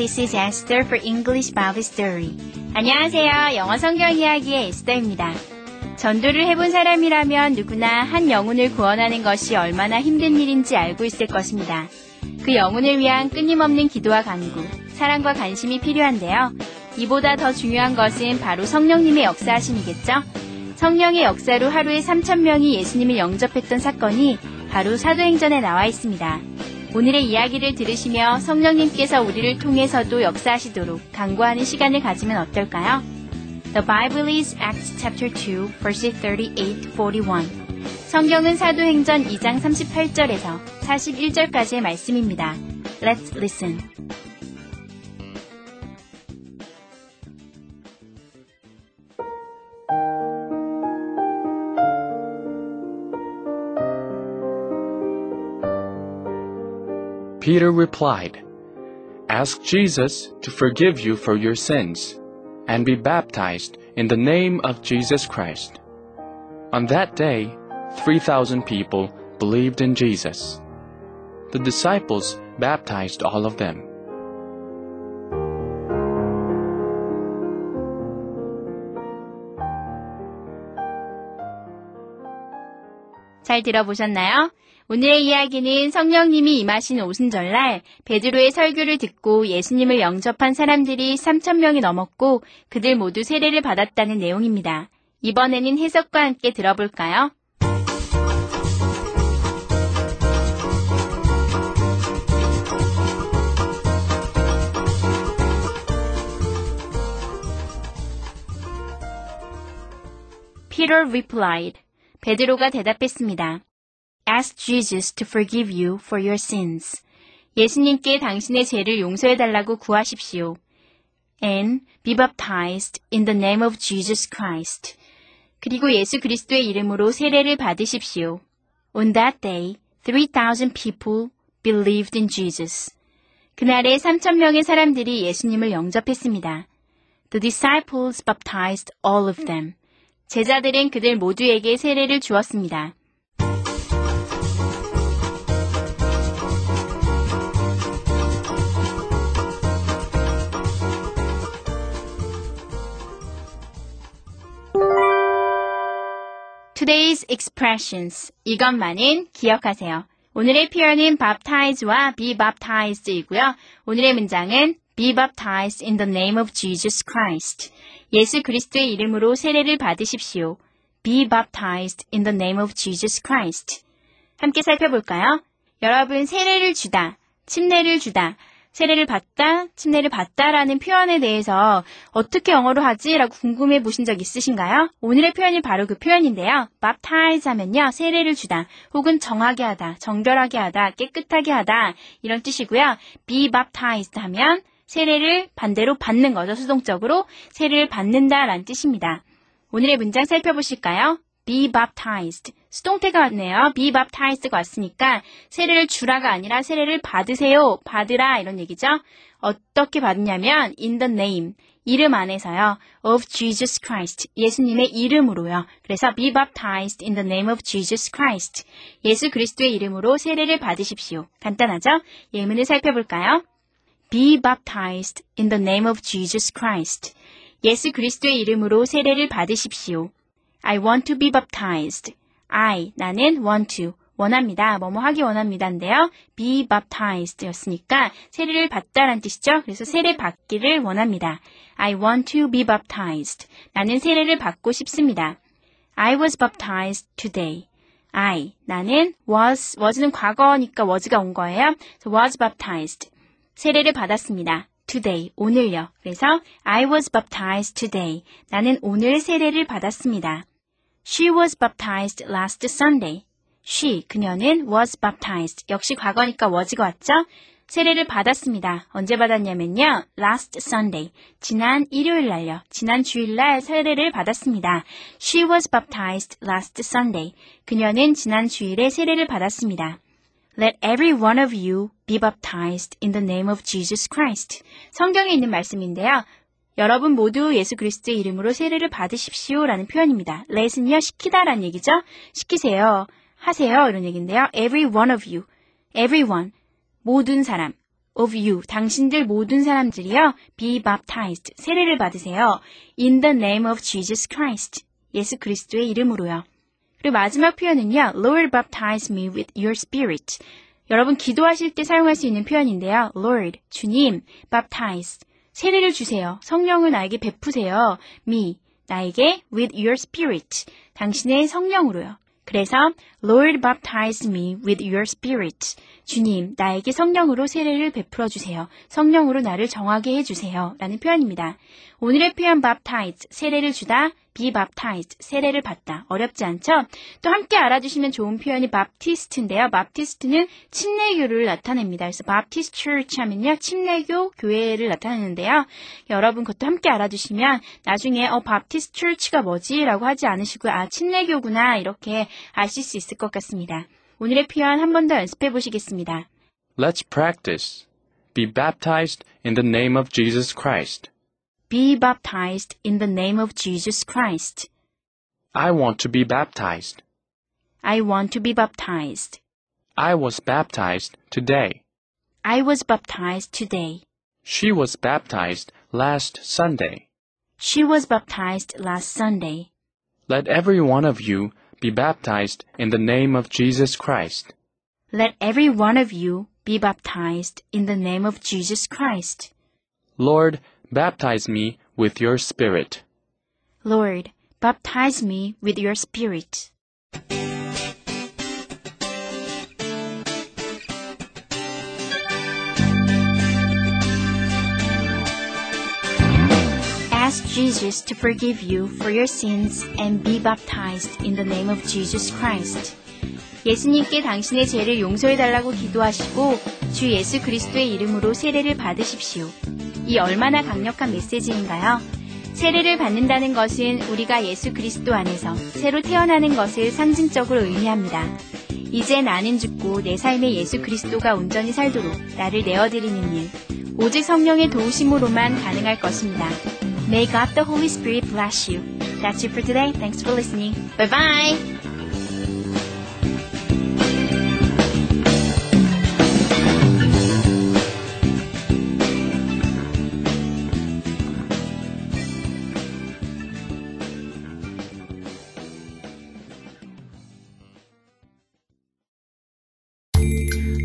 This is Esther for English Bible Story. 안녕하세요. 영어 성경 이야기의 에스더입니다. 전도를 해본 사람이라면 누구나 한 영혼을 구원하는 것이 얼마나 힘든 일인지 알고 있을 것입니다. 그 영혼을 위한 끊임없는 기도와 간구, 사랑과 관심이 필요한데요. 이보다 더 중요한 것은 바로 성령님의 역사하심이겠죠? 성령의 역사로 하루에 3천명이 예수님을 영접했던 사건이 바로 사도행전에 나와 있습니다. 오늘의 이야기를 들으시며 성령님께서 우리를 통해서도 역사하시도록 강구하는 시간을 가지면 어떨까요? The Bible is Acts chapter 2, verses 38-41. 성경은 사도행전 2장 38절에서 41절까지의 말씀입니다. Let's listen. Peter replied, Ask Jesus to forgive you for your sins and be baptized in the name of Jesus Christ. On that day, 3,000 people believed in Jesus. The disciples baptized all of them. 잘 들어보셨나요? 오늘의 이야기는 성령님이 임하신 오순절날 베드로의 설교를 듣고 예수님을 영접한 사람들이 3천명이 넘었고 그들 모두 세례를 받았다는 내용입니다. 이번에는 해석과 함께 들어볼까요? Peter replied. 베드로가 대답했습니다. Ask Jesus to forgive you for your sins. 예수님께 당신의 죄를 용서해 달라고 구하십시오. And be baptized in the name of Jesus Christ. 그리고 예수 그리스도의 이름으로 세례를 받으십시오. On that day, 3,000 people believed in Jesus. 그날에 3,000명의 사람들이 예수님을 영접했습니다. The disciples baptized all of them. 제자들은 그들 모두에게 세례를 주었습니다. Today's expressions. 이것만은 기억하세요. 오늘의 표현은 baptize와 be baptized이고요. 오늘의 문장은 be baptized in the name of Jesus Christ. 예수 그리스도의 이름으로 세례를 받으십시오. Be baptized in the name of Jesus Christ. 함께 살펴볼까요? 여러분, 세례를 주다, 침례를 주다, 세례를 받다, 침례를 받다라는 표현에 대해서 어떻게 영어로 하지? 라고 궁금해 보신 적 있으신가요? 오늘의 표현이 바로 그 표현인데요. baptize 하면요. 세례를 주다, 혹은 정하게 하다, 정결하게 하다, 깨끗하게 하다 이런 뜻이고요. be baptized 하면 세례를 반대로 받는 거죠. 수동적으로 세례를 받는다라는 뜻입니다. 오늘의 문장 살펴보실까요? Be baptized. 수동태가 왔네요. be baptized가 왔으니까 세례를 주라가 아니라 세례를 받으세요. 받으라 이런 얘기죠. 어떻게 받느냐면 in the name. 이름 안에서요. of Jesus Christ. 예수님의 이름으로요. 그래서 be baptized in the name of Jesus Christ. 예수 그리스도의 이름으로 세례를 받으십시오. 간단하죠? 예문을 살펴볼까요? be baptized in the name of Jesus Christ. 예수 그리스도의 이름으로 세례를 받으십시오. I want to be baptized. I, 나는 want to, 원합니다. 뭐뭐 하기 원합니다인데요. be baptized 였으니까 세례를 받다란 뜻이죠. 그래서 세례 받기를 원합니다. I want to be baptized. 나는 세례를 받고 싶습니다. I was baptized today. I, 나는 was, was는 과거니까 was가 온 거예요. So was baptized. 세례를 받았습니다. today, 오늘요. 그래서 I was baptized today. 나는 오늘 세례를 받았습니다. She was baptized last Sunday. She, 그녀는 was baptized. 역시 과거니까 was가 왔죠? 세례를 받았습니다. 언제 받았냐면요. last Sunday. 지난 일요일 날요. 지난 주일 날 세례를 받았습니다. She was baptized last Sunday. 그녀는 지난 주일에 세례를 받았습니다. Let every one of you be baptized in the name of Jesus Christ. 성경에 있는 말씀인데요. 여러분 모두 예수 그리스도의 이름으로 세례를 받으십시오 라는 표현입니다. let은요, 시키다 라는 얘기죠. 시키세요. 하세요. 이런 얘기인데요. every one of you. everyone. 모든 사람. of you. 당신들 모든 사람들이요. be baptized. 세례를 받으세요. in the name of Jesus Christ. 예수 그리스도의 이름으로요. 그리고 마지막 표현은요. Lord baptize me with your spirit. 여러분 기도하실 때 사용할 수 있는 표현인데요. Lord, 주님, baptize. 세례를 주세요. 성령을 나에게 베푸세요. me, 나에게 with your spirit. 당신의 성령으로요. 그래서 Lord baptize me with your spirit. 주님, 나에게 성령으로 세례를 베풀어 주세요. 성령으로 나를 정하게 해 주세요. 라는 표현입니다. 오늘의 표현 baptize, 세례를 주다, be baptized, 세례를 받다. 어렵지 않죠? 또 함께 알아주시면 좋은 표현이 baptist인데요. baptist는 침례교를 나타냅니다. 그래서 baptist church 하면요. 침례교 교회를 나타내는데요. 여러분 그것도 함께 알아주시면 나중에 어 baptist church가 뭐지? 라고 하지 않으시고 아 침례교구나 이렇게 아실 수 있 을 것 같습니다. 오늘의 표현 한 번 더 연습해 보시겠습니다. Let's practice. Be baptized in the name of Jesus Christ. Be baptized in the name of Jesus Christ. I want to be baptized. I want to be baptized. I was baptized today. I was baptized today. She was baptized last Sunday. She was baptized last Sunday. Let every one of you be baptized in the name of Jesus Christ. Let every one of you be baptized in the name of Jesus Christ. Lord, baptize me with your Spirit. Lord, baptize me with your Spirit. Ask Jesus to forgive you for your sins and be baptized in the name of Jesus Christ. 예수님께 당신의 죄를 용서해 달라고 기도하시고 주 예수 그리스도의 이름으로 세례를 받으십시오. 이 얼마나 강력한 메시지인가요? 세례를 받는다는 것은 우리가 예수 그리스도 안에서 새로 태어나는 것을 상징적으로 의미합니다. 이제 나는 죽고 내 삶에 예수 그리스도가 온전히 살도록 나를 내어드리는 일, 오직 성령의 도우심으로만 가능할 것입니다. May God the Holy Spirit bless you. That's it for today. Thanks for listening. Bye bye!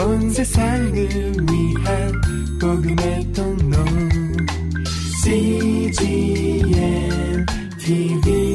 온 세상을 위한 복음의 통 TV